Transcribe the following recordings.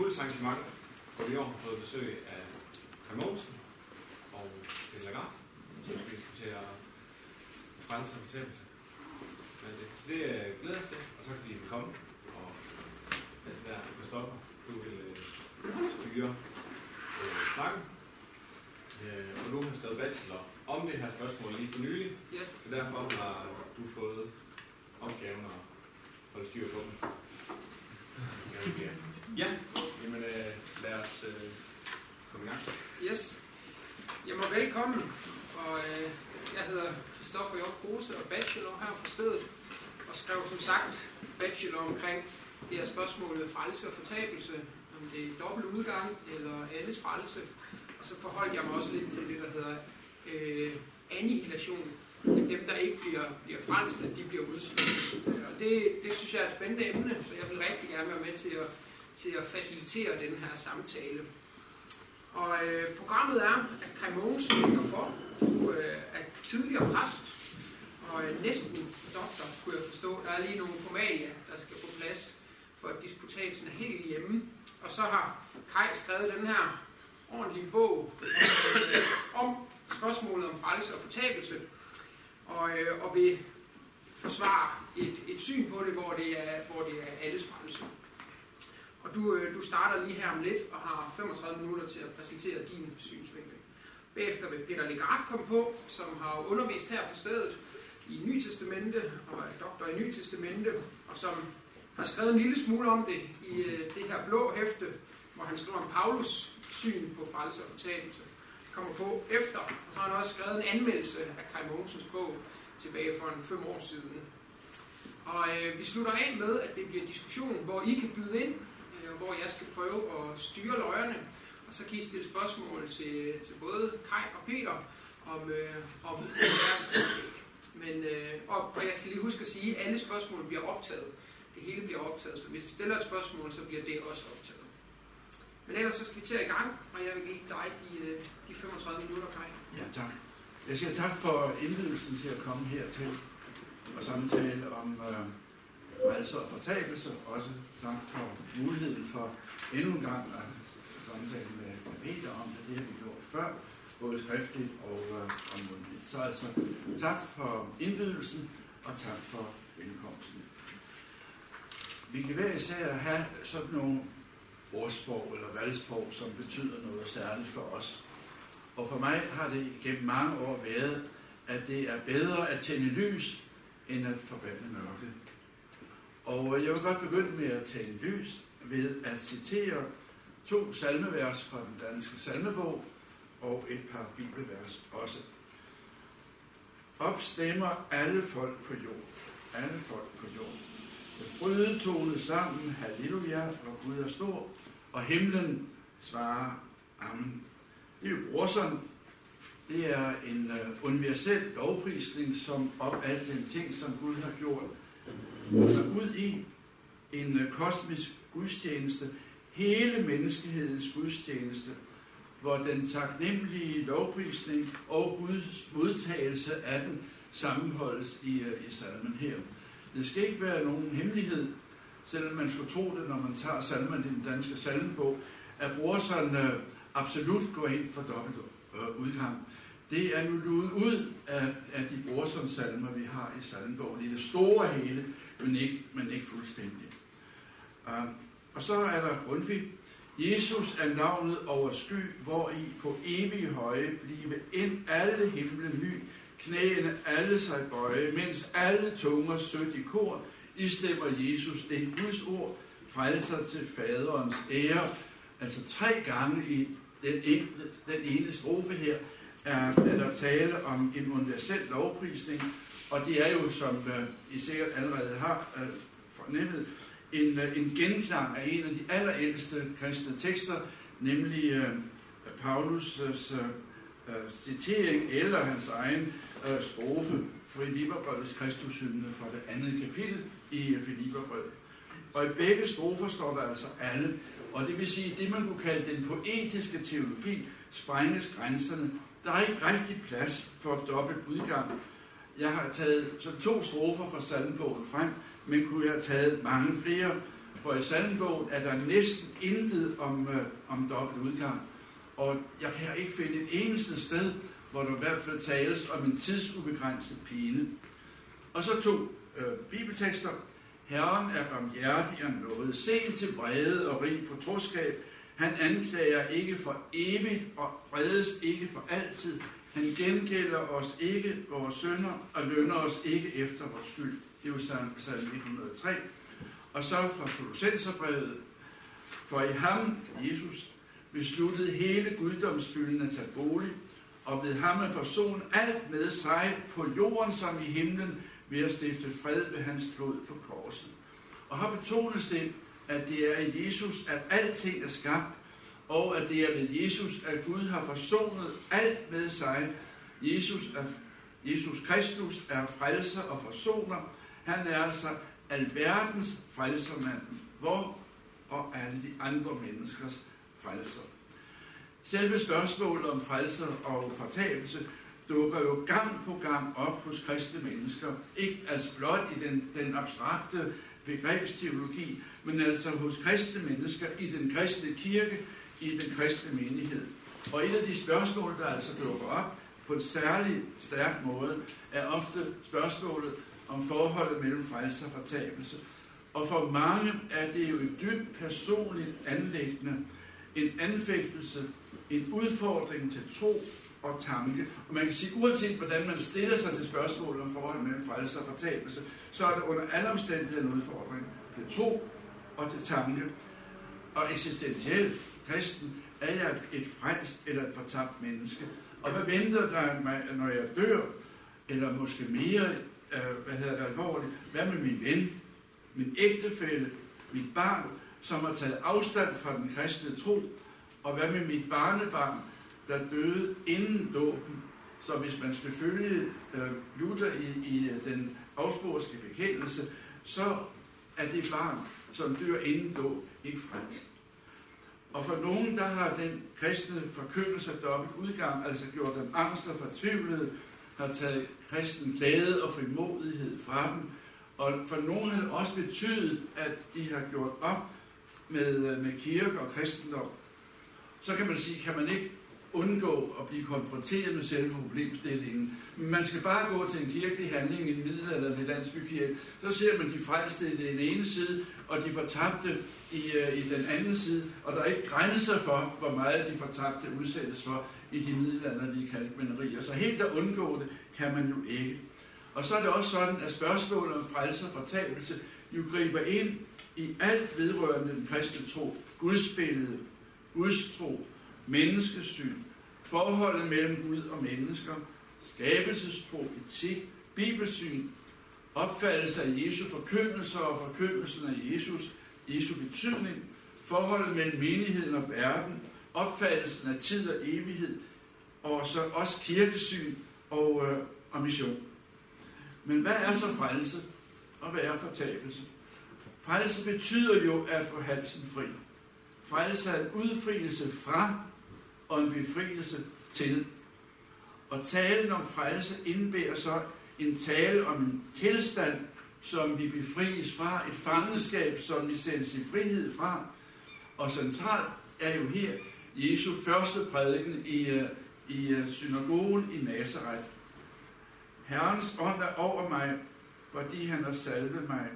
impulsarrangement, hvor vi i år har fået besøg af Kai Mogensen og Peter Lagarde, som skal diskutere frelse og fortabelse. Men det, så det øh, glæder jeg til, og så kan de komme, og det der, Kristoffer, du vil øh, styre øh, snakken. Øh, og nu har jeg skrevet bachelor om det her spørgsmål lige for nylig, Ja. så derfor har du fået opgaven at holde styr på dem. Ja, Ja. jamen øh, lad os øh, komme i gang. Yes. Jamen velkommen. Og øh, jeg hedder Christoffer Hjort Kruse og bachelor her på stedet. Og skrev som sagt bachelor omkring det her spørgsmål med frelse og fortabelse. Om det er dobbelt udgang eller alles frelse. Og så forholdt jeg mig også lidt til det, der hedder øh, annihilation. At dem, der ikke bliver, bliver frelst, at de bliver udsluttet. Og det, det synes jeg er et spændende emne, så jeg vil rigtig gerne være med til at, til at facilitere den her samtale. Og øh, programmet er, at Kai Mogensen ligger for. Du øh, er tidligere præst, og øh, næsten doktor, kunne jeg forstå. Der er lige nogle formalia, der skal på plads, for at disputatsen er helt hjemme. Og så har Kai skrevet den her ordentlige bog øh, om spørgsmålet om frelse og fortabelse, og, øh, og vil forsvare et, et syn på det, hvor det er, hvor det er alles frelse. Og du, øh, du starter lige her om lidt og har 35 minutter til at præsentere din synsvinkel. Bagefter vil Peter Legard komme på, som har undervist her på stedet i Nytestamente og er doktor i Nytestamente, og som har skrevet en lille smule om det i øh, det her blå hæfte, hvor han skriver om Paulus syn på frelse og fortabelse. Kommer på efter, og så har han også skrevet en anmeldelse af Kai Mogensens bog tilbage for en fem år siden. Og øh, vi slutter af med, at det bliver diskussion, hvor I kan byde ind, hvor jeg skal prøve at styre løjerne, og så kan I stille spørgsmål til, til både Kai og Peter om, øh, om deres oplæg. Men, øh, og, og jeg skal lige huske at sige, at alle spørgsmål bliver optaget. Det hele bliver optaget, så hvis I stiller et spørgsmål, så bliver det også optaget. Men ellers så skal vi til at i gang, og jeg vil give dig de, øh, de 35 minutter, Kai. Ja, tak. Jeg siger tak for indbydelsen til at komme hertil og samtale om øh, frelse og fortabelse. Også tak for muligheden for endnu en gang at samtale med Peter om det. Det har vi gjort før, både skriftligt og, øh, og mundtligt. Så altså tak for indbydelsen og tak for velkomsten. Vi kan hver især have sådan nogle ordsprog eller valgsprog, som betyder noget særligt for os. Og for mig har det gennem mange år været, at det er bedre at tænde lys, end at forbande mørke. Og øh, jeg vil godt begynde med at tænde lys ved at citere to salmevers fra den danske salmebog og et par bibelvers også. Opstemmer alle folk på jord. Alle folk på jord. Med frydetone sammen, halleluja, og Gud er stor, og himlen svarer amen. Det er jo brorsom. Det er en øh, universel lovprisning, som om alt den ting, som Gud har gjort, ud i en øh, kosmisk gudstjeneste, hele menneskehedens gudstjeneste, hvor den taknemmelige lovprisning og Guds modtagelse af den sammenholdes i, øh, i salmen her. Det skal ikke være nogen hemmelighed, selvom man skulle tro det, når man tager salmen i den danske salmebog, at brorson øh, absolut går ind for dobbelt øh, udgang. Det er nu luet ud af, af de brorson-salmer, vi har i salmebogen, i det store hele, men ikke, men ikke fuldstændig. Uh, og så er der Grundtvig. Jesus er navnet over sky, hvor i på evig høje blive ind alle himle ny, knæene alle sig bøje, mens alle tunger sødt i kor, i stemmer Jesus, det Guds ord, frelser til faderens ære. Altså tre gange i den ene, den ene strofe her, er, er der tale om en universel lovprisning, og det er jo, som øh, I sikkert allerede har uh, fornemmet, en, øh, en genklang af en af de allerældste kristne tekster, nemlig uh, Paulus' citering eller hans egen strofe fra Filipperbrevets Kristushymne fra det andet kapitel i Filipperbrevet. Og i begge strofer står der altså alle, og det vil sige, det man kunne kalde den poetiske teologi, sprænges grænserne. Der er ikke rigtig plads for dobbelt udgang. Jeg har taget så to strofer fra salmbogen frem, men kunne jeg have taget mange flere. For i salmbogen er der næsten intet om, øh, om dobbelt udgang. Og jeg kan ikke finde et eneste sted, hvor der i hvert fald tales om en tidsubegrænset pine. Og så to øh, bibeltekster. Herren er barmhjertig og noget. sen til brede og rig på troskab. Han anklager ikke for evigt og bredes ikke for altid. Han gengælder os ikke vores sønder og lønner os ikke efter vores skyld. Det er jo salm 103. Og så fra Kolossenserbrevet. For i ham, Jesus, besluttede hele guddomsfylden at tage bolig, og ved ham er forson alt med sig på jorden som i himlen, ved at stifte fred ved hans blod på korset. Og har betones det, at det er i Jesus, at alting er skabt, og at det er ved Jesus, at Gud har forsonet alt med sig. Jesus, er, Jesus Kristus er frelser og forsoner. Han er altså alverdens frelsermand, hvor og alle de andre menneskers frelser. Selve spørgsmålet om frelser og fortabelse dukker jo gang på gang op hos kristne mennesker. Ikke altså blot i den, den abstrakte begrebsteologi, men altså hos kristne mennesker i den kristne kirke, i den kristne menighed. Og et af de spørgsmål, der altså dukker op på en særlig stærk måde, er ofte spørgsmålet om forholdet mellem frelse og fortabelse. Og for mange er det jo et dybt personligt anlæggende, en anfægtelse, en udfordring til tro og tanke. Og man kan sige, uanset hvordan man stiller sig til spørgsmålet om forholdet mellem frelse og fortabelse, så er det under alle omstændigheder en udfordring til tro og til tanke. Og eksistentielt kristen er jeg et frelst eller et fortabt menneske. Og hvad venter der mig, når jeg dør? Eller måske mere, øh, hvad hedder det alvorligt, hvad med min ven, min ægtefælle, mit barn, som har taget afstand fra den kristne tro, og hvad med mit barnebarn, der døde inden dåben. Så hvis man skal følge øh, Luther i, i øh, den afsporske bekendelse, så er det barn, som dør inden dåb, ikke frelst. Og for nogen, der har den kristne forkyndelse af dobbelt udgang, altså gjort dem angst og fortvivlet, har taget kristen glæde og frimodighed fra dem. Og for nogen har det også betydet, at de har gjort op med, øh, med kirke og kristendom. Så kan man sige, kan man ikke undgå at blive konfronteret med selve problemstillingen. Men man skal bare gå til en kirkelig handling i en middelalderlig landsbykirke, så ser man de frelste i den ene side, og de fortabte i, øh, i den anden side, og der er ikke grænser for, hvor meget de fortabte udsættes for i de middelalderlige kalkmænderier. Så helt at undgå det kan man jo ikke. Og så er det også sådan, at spørgsmålet om frelse og fortabelse jo griber ind i alt vedrørende den kristne tro, gudsbillede, Guds tro, menneskesyn, forholdet mellem Gud og mennesker, skabelsestro, etik, bibelsyn, opfattelse af Jesu forkyndelser og forkyndelsen af Jesus, Jesu betydning, forholdet mellem menigheden og verden, opfattelsen af tid og evighed, og så også kirkesyn og, øh, og mission. Men hvad er så frelse, og hvad er fortabelse? Frelse betyder jo at få halsen fri. Frelse er en udfrielse fra og en befrielse til. Og talen om frelse indebærer så en tale om en tilstand, som vi befries fra, et fangenskab, som vi sendes i frihed fra. Og centralt er jo her Jesu første prædiken i, øh, i øh, synagogen i Nazareth. Herrens ånd er over mig, fordi han har salvet mig.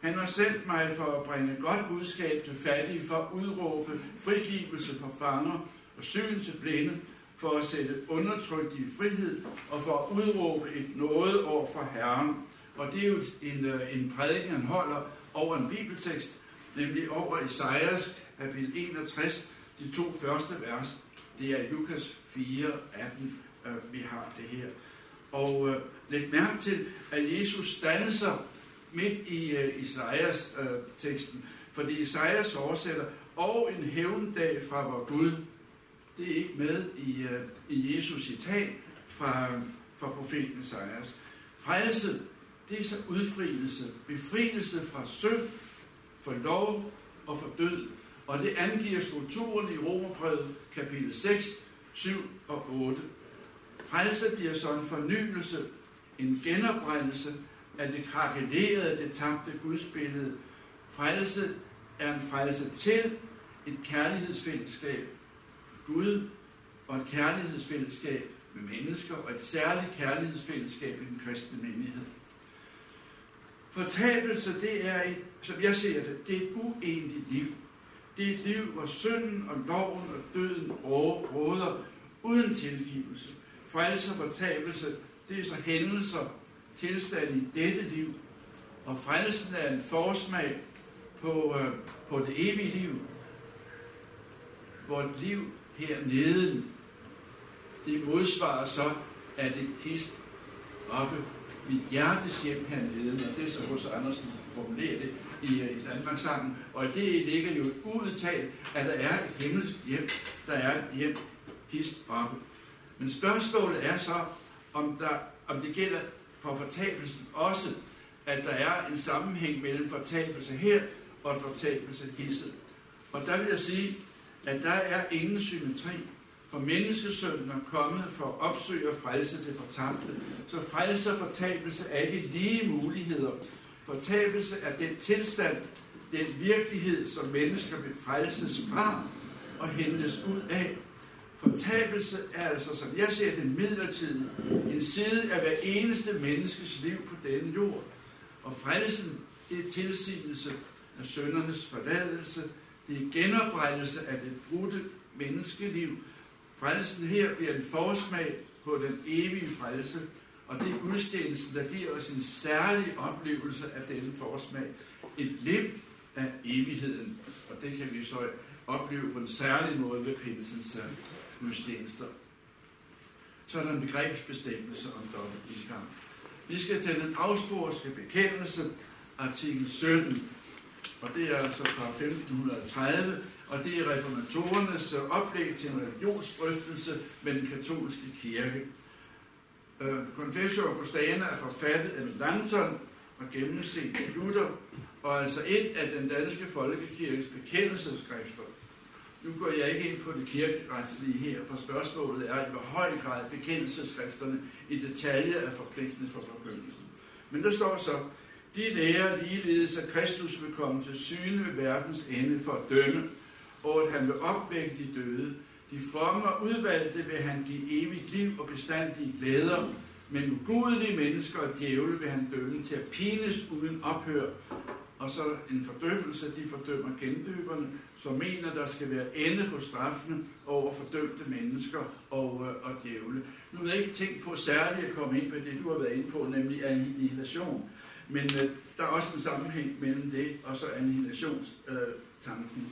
Han har sendt mig for at bringe godt budskab til fattige, for at udråbe frigivelse for fanger og syn til blinde, for at sætte undertrykte i frihed og for at udråbe et noget over for Herren. Og det er jo en, øh, en prædiken, han holder over en bibeltekst, nemlig over Isaias kapitel 61, de to første vers. Det er Lukas 4, 18, øh, vi har det her. Og øh, læg mærke til, at Jesus standser midt i øh, Isaias uh, teksten, fordi Isaias oversætter, og en hævndag fra vor Gud. Det er ikke med i, uh, i Jesus citat fra, fra profeten Esajas. Frelse, det er så udfrielse, befrielse fra synd, for lov og for død. Og det angiver strukturen i Romerbrevet kapitel 6, 7 og 8. Frelse bliver så en fornyelse, en genoprettelse af det krakelerede, det tabte gudsbillede. Frelse er en frelse til et kærlighedsfællesskab Gud og et kærlighedsfællesskab med mennesker og et særligt kærlighedsfællesskab i den kristne menighed. Fortabelse, det er et, som jeg ser det, det er et uendeligt liv. Det er et liv, hvor synden og loven og døden råder uden tilgivelse. Frelse og fortabelse, det er så hændelser, tilstand i dette liv. Og frelsen er en forsmag på, øh, på det evige liv. hvor liv hernede, det modsvarer så, at et hist oppe mit hjertes hjem hernede, og det er så hos Andersen formulerer det i, øh, i Danmark sammen. Og det ligger jo et udtalt, at der er et himmelsk hjem, der er et hjem hist oppe. Men spørgsmålet er så, om, der, om det gælder for fortabelsen også, at der er en sammenhæng mellem fortabelse her og fortabelse hisset. Og der vil jeg sige, at der er ingen symmetri. For menneskesønnen er kommet for at opsøge og frelse det fortabte. Så frelse og fortabelse er ikke lige muligheder. Fortabelse er den tilstand, den virkelighed, som mennesker vil frelses fra og hentes ud af. Fortabelse er altså, som jeg ser det, midlertidigt. En side af hver eneste menneskes liv på denne jord. Og frelsen, det er tilsigelse af søndernes forladelse. Det er genoprettelse af det brudte menneskeliv. Frelsen her bliver en forsmag på den evige frelse, og det er gudstjenesten, der giver os en særlig oplevelse af denne forsmag. Et liv af evigheden, og det kan vi så opleve på en særlig måde ved pinsens gudstjenester. Så er der en begrebsbestemmelse om dobbelt indgang. Vi skal til den afsporske bekendelse, artikel 17, og det er altså fra 1530, og det er reformatorernes øh, oplæg til en religionsdrøftelse med den katolske kirke. Øh, Confessio Augustana er forfattet af Melanchthon og gennemset af Luther, og altså et af den danske folkekirkes bekendelseskrifter. Nu går jeg ikke ind på det kirkeretslige her, for spørgsmålet er, i hvor høj grad bekendelseskrifterne i detaljer er forpligtende for forkyndelsen. Men der står så, de lærer ligeledes, at Kristus vil komme til syne ved verdens ende for at dømme, og at han vil opvække de døde. De fromme og udvalgte vil han give evigt liv og bestandige glæder, men ugudelige mennesker og djævle vil han dømme til at pines uden ophør. Og så en fordømmelse, de fordømmer gendøberne, som mener, der skal være ende på straffene over fordømte mennesker og, øh, og djævle. Nu har jeg ikke tænkt på særligt at komme ind på det, du har været inde på, nemlig annihilation. Men øh, der er også en sammenhæng mellem det og så annihilationstanken.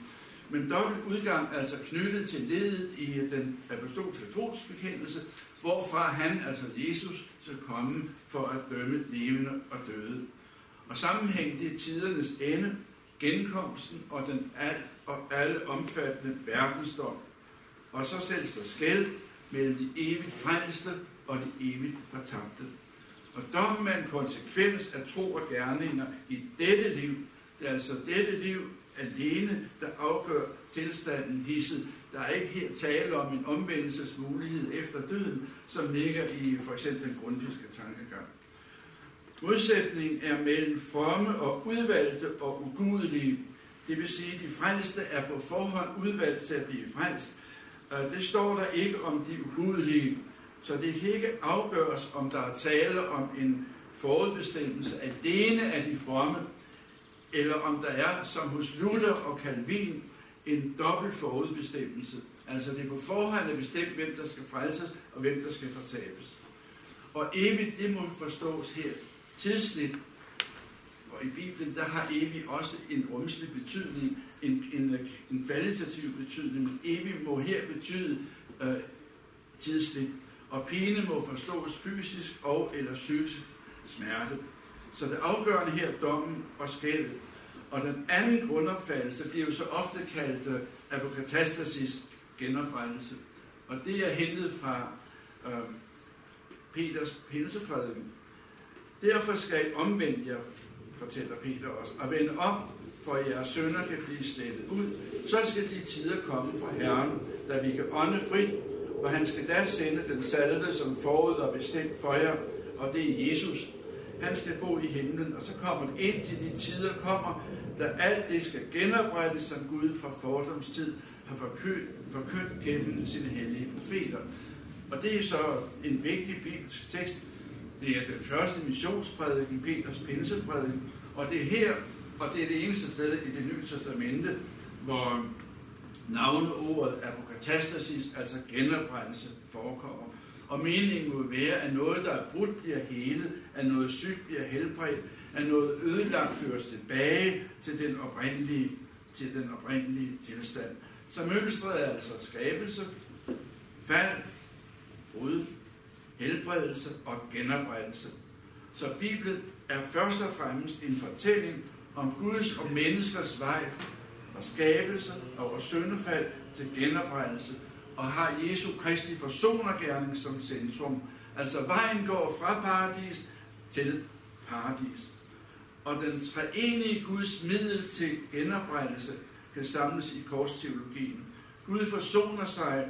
Øh, Men dobbelt udgang er altså knyttet til ledet i den apostolske trosbekendelse, hvorfra han, altså Jesus, skal komme for at dømme levende og døde. Og sammenhæng det er tidernes ende, genkomsten og den al og alle omfattende verdensdom. Og så sættes der skæld mellem de evigt frelste og de evigt fortabte. Og dommen er en konsekvens af tro og gerninger i dette liv. Det er altså dette liv alene, der afgør tilstanden hisset. Der er ikke her tale om en omvendelsesmulighed efter døden, som ligger i for eksempel den grundfiske tankegang. Modsætningen er mellem fromme og udvalgte og ugudelige. Det vil sige, at de frelste er på forhånd udvalgt til at blive frelst. Det står der ikke om de ugudelige. Så det kan ikke afgøres, om der er tale om en forudbestemmelse alene af de fromme, eller om der er, som hos Luther og Calvin, en dobbelt forudbestemmelse. Altså det er på forhånd bestemt, hvem der skal frelses og hvem der skal fortabes. Og evigt, det må forstås her tidsligt. Og i Bibelen, der har evig også en rumslig betydning, en, en, en kvalitativ betydning, men evig må her betyde øh, tidsligt. Og pine må forstås fysisk og eller psykisk smerte. Så det afgørende her dommen og skældet. Og den anden grundopfattelse bliver jo så ofte kaldt uh, apokatastasis, genoprettelse. Og det er hentet fra uh, Peters pinseprædiken. Derfor skal I omvende jer, fortæller Peter også, og vende op, for jeres sønner kan blive slettet ud. Så skal de tider komme fra Herren, da vi kan ånde frit, og han skal da sende den salve, som forud og bestemt for jer, og det er Jesus. Han skal bo i himlen, og så kommer ind til de tider kommer, da alt det skal genoprettes, som Gud fra fordomstid har forkyndt, forkyndt gennem sine hellige profeter. Og det er så en vigtig bibelsk tekst. Det er den første missionsprædiken, Peters pinseprædiken, og det er her, og det er det eneste sted i det nye testamente, hvor navneordet apokatastasis, altså genoprettelse, forekommer. Og meningen må være, at noget, der er brudt, bliver helet, at noget sygt bliver helbredt, at noget ødelagt føres tilbage til den oprindelige, til den oprindelige tilstand. Så mønstret er altså skabelse, fald, brud, helbredelse og genoprettelse. Så Bibelen er først og fremmest en fortælling om Guds og menneskers vej fra skabelse over syndefald til genoprettelse, og har Jesu Kristi forsonergærning som centrum. Altså vejen går fra paradis til paradis. Og den treenige Guds middel til genoprettelse kan samles i korsteologien. Gud forsoner sig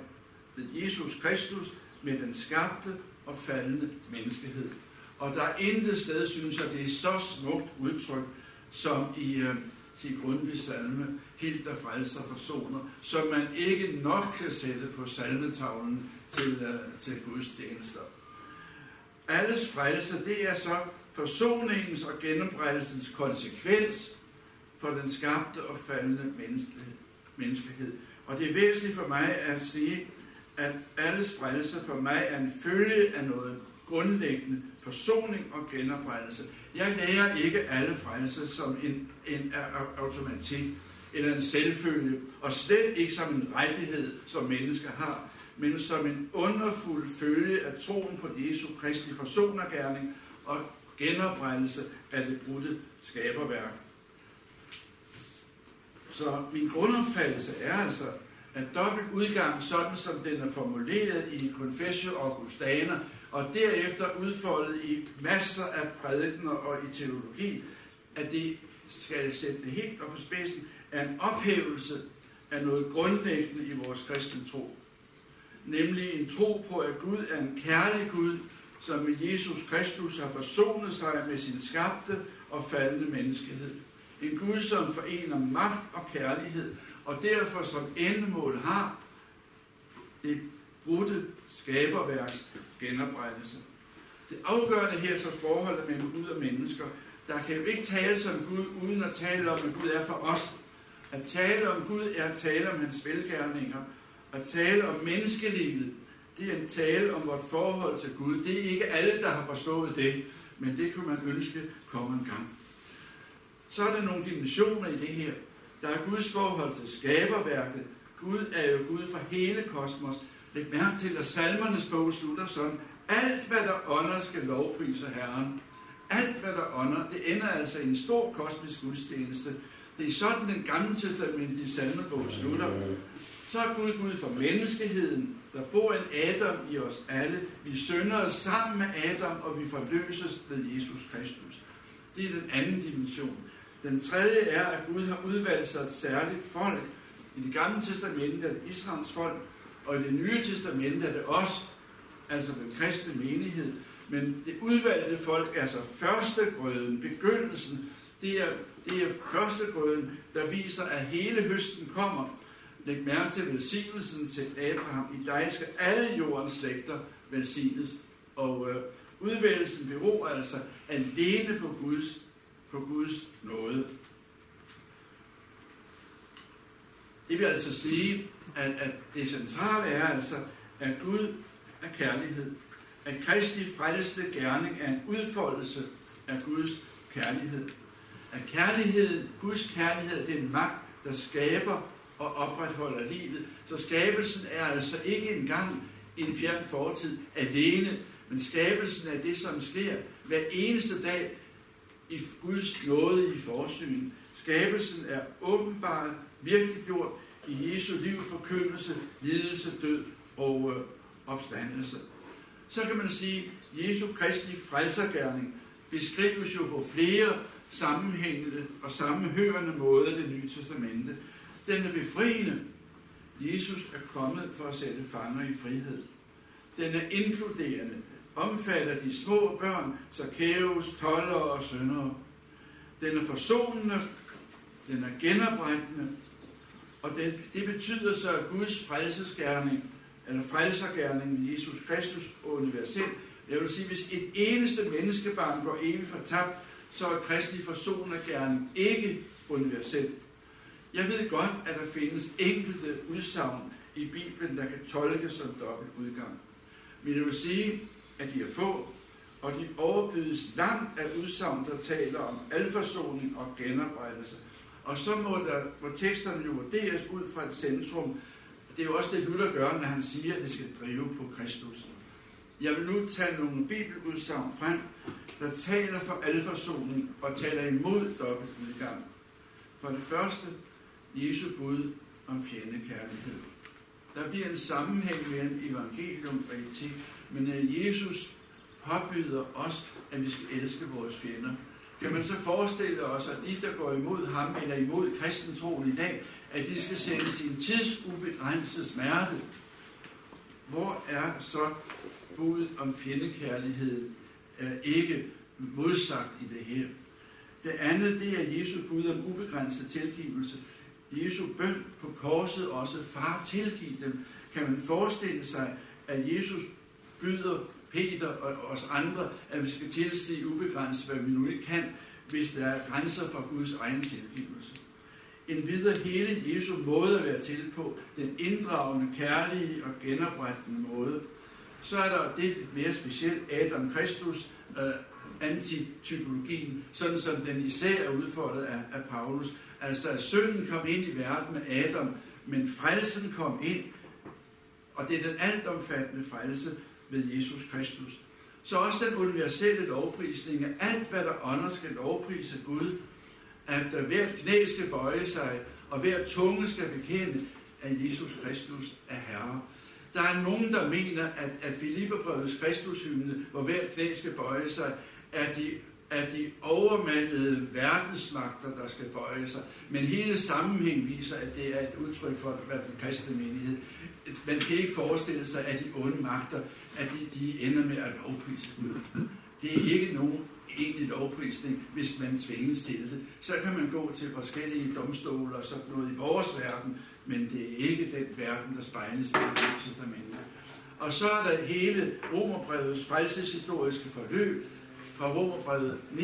ved Jesus Kristus med den skabte og faldende menneskehed. Og der er intet sted, synes jeg, det er så smukt udtryk, som i øh, til Grundtvigs salme, helt der frelser personer, som man ikke nok kan sætte på salmetavlen til, uh, til Guds tjenester. Alles frelse, det er så forsoningens og genoprettelsens konsekvens for den skabte og faldende menneskehed. Og det er væsentligt for mig at sige, at alles frelse for mig er en følge af noget grundlæggende forsoning og genoprettelse. Jeg lærer ikke alle frelse som en, en automatik eller en selvfølge, og slet ikke som en rettighed, som mennesker har, men som en underfuld følge af troen på Jesu Kristi forsonergærning og genoprettelse af det brudte skaberværk. Så min grundopfattelse er altså, at dobbelt udgang, sådan som den er formuleret i Confessio Augustana, og derefter udfoldet i masser af prædikener og i teologi, at det, skal jeg sætte det helt op på spidsen, er en ophævelse af noget grundlæggende i vores kristne tro. Nemlig en tro på, at Gud er en kærlig Gud, som med Jesus Kristus har forsonet sig med sin skabte og faldende menneskehed. En Gud, som forener magt og kærlighed, og derfor som endemål har det brudte skaberværk genoprettelse. Det afgørende her så forholdet mellem Gud og mennesker. Der kan jo ikke tale om Gud, uden at tale om, at Gud er for os. At tale om Gud er at tale om hans velgærninger. At tale om menneskelivet, det er en tale om vores forhold til Gud. Det er ikke alle, der har forstået det, men det kunne man ønske kommer en gang. Så er der nogle dimensioner i det her. Der er Guds forhold til skaberværket. Gud er jo Gud for hele kosmos. Læg mærke til, at salmernes bog slutter sådan. Alt, hvad der ånder, skal lovprise Herren. Alt, hvad der ånder, det ender altså i en stor kosmisk gudstjeneste. Det er sådan, den gamle testamentlige salmebog slutter. Så er Gud Gud for menneskeheden. Der bor en Adam i os alle. Vi synder sammen med Adam, og vi forløses ved Jesus Kristus. Det er den anden dimension. Den tredje er, at Gud har udvalgt sig et særligt folk. I det gamle testamente er det Israels folk, og i det nye testamente er det os, altså den kristne menighed. Men det udvalgte folk altså førstegrøden, første grøden, begyndelsen. Det er, det er første grøden, der viser, at hele høsten kommer. Læg mærke til velsignelsen til Abraham. I dig skal alle jordens slægter velsignes. Og øh, udvælgelsen beror altså alene på Guds, på Guds nåde. Det vil altså sige, at, at det centrale er altså, at Gud er kærlighed. At Kristi frelste gerning er en udfoldelse af Guds kærlighed. At kærlighed, Guds kærlighed, det er en magt, der skaber og opretholder livet. Så skabelsen er altså ikke engang en fjern fortid alene, men skabelsen er det, som sker hver eneste dag i Guds nåde i forsyn. Skabelsen er åbenbart virkeliggjort gjort i Jesu liv, forkyndelse, lidelse, død og øh, opstandelse. Så kan man sige, at Jesu Kristi frelsergærning beskrives jo på flere sammenhængende og sammenhørende måder det nye testamente. Den er befriende. Jesus er kommet for at sætte fanger i frihed. Den er inkluderende, omfatter de små børn, så kæves, toller og søndere. Den er forsonende, den er genoprettende, og det, det betyder så, at Guds frelsesgerning, eller frelsergerning med Jesus Kristus universel, det vil sige, hvis et eneste menneskebarn går evigt fortabt, så er Kristi forsonergerning ikke universel. Jeg ved godt, at der findes enkelte udsagn i Bibelen, der kan tolkes som dobbelt udgang. Men jeg vil sige, at de er få, og de overbydes langt af udsagn, der taler om alforsoning og genoprettelse. Og så må, der, må teksterne jo vurderes ud fra et centrum. Det er jo også det, Luther gør, når han siger, at det skal drive på Kristus. Jeg vil nu tage nogle bibeludsagn frem, der taler for alforsoning og taler imod dobbelt udgang. For det første, Jesu bud om fjendekærlighed. Der bliver en sammenhæng mellem evangelium og etik, men Jesus påbyder os, at vi skal elske vores fjender. Kan man så forestille os, at de, der går imod ham eller imod kristentroen i dag, at de skal sendes i en tidsubegrænset smerte? Hvor er så budet om fjendekærlighed er øh, ikke modsagt i det her? Det andet, det er Jesu bud om ubegrænset tilgivelse. Jesu bøn på korset også, far tilgiv dem. Kan man forestille sig, at Jesus byder Peter og os andre, at vi skal tilsige ubegrænset, hvad vi nu ikke kan, hvis der er grænser for Guds egen tilgivelse. En videre hele Jesu måde at være til på, den inddragende, kærlige og genoprettende måde. Så er der det mere specielt, Adam Kristus, øh, antitypologien, sådan som den især er udfordret af, af Paulus. Altså, at synden kom ind i verden med Adam, men frelsen kom ind, og det er den altomfattende frelse ved Jesus Kristus. Så også den universelle lovprisning af alt, hvad der ånder skal lovprise Gud, at øh, hver knæ skal bøje sig, og hver tunge skal bekende, at Jesus Kristus er Herre. Der er nogen, der mener, at, at Filipperbrevets Kristushymne, hvor hver knæ skal bøje sig, er de, er de overmandede verdensmagter, der skal bøje sig. Men hele sammenhæng viser, at det er et udtryk for hvad den kristne menighed. Man kan ikke forestille sig, at de onde magter, at de, de ender med at lovprise Gud. Det er ikke nogen egentlig lovprisning, hvis man tvinges til det. Så kan man gå til forskellige domstole og sådan noget i vores verden, men det er ikke den verden, der spejles i det testamente. Og så er der hele Romerbrevets frelseshistoriske forløb fra Romerbrevet 9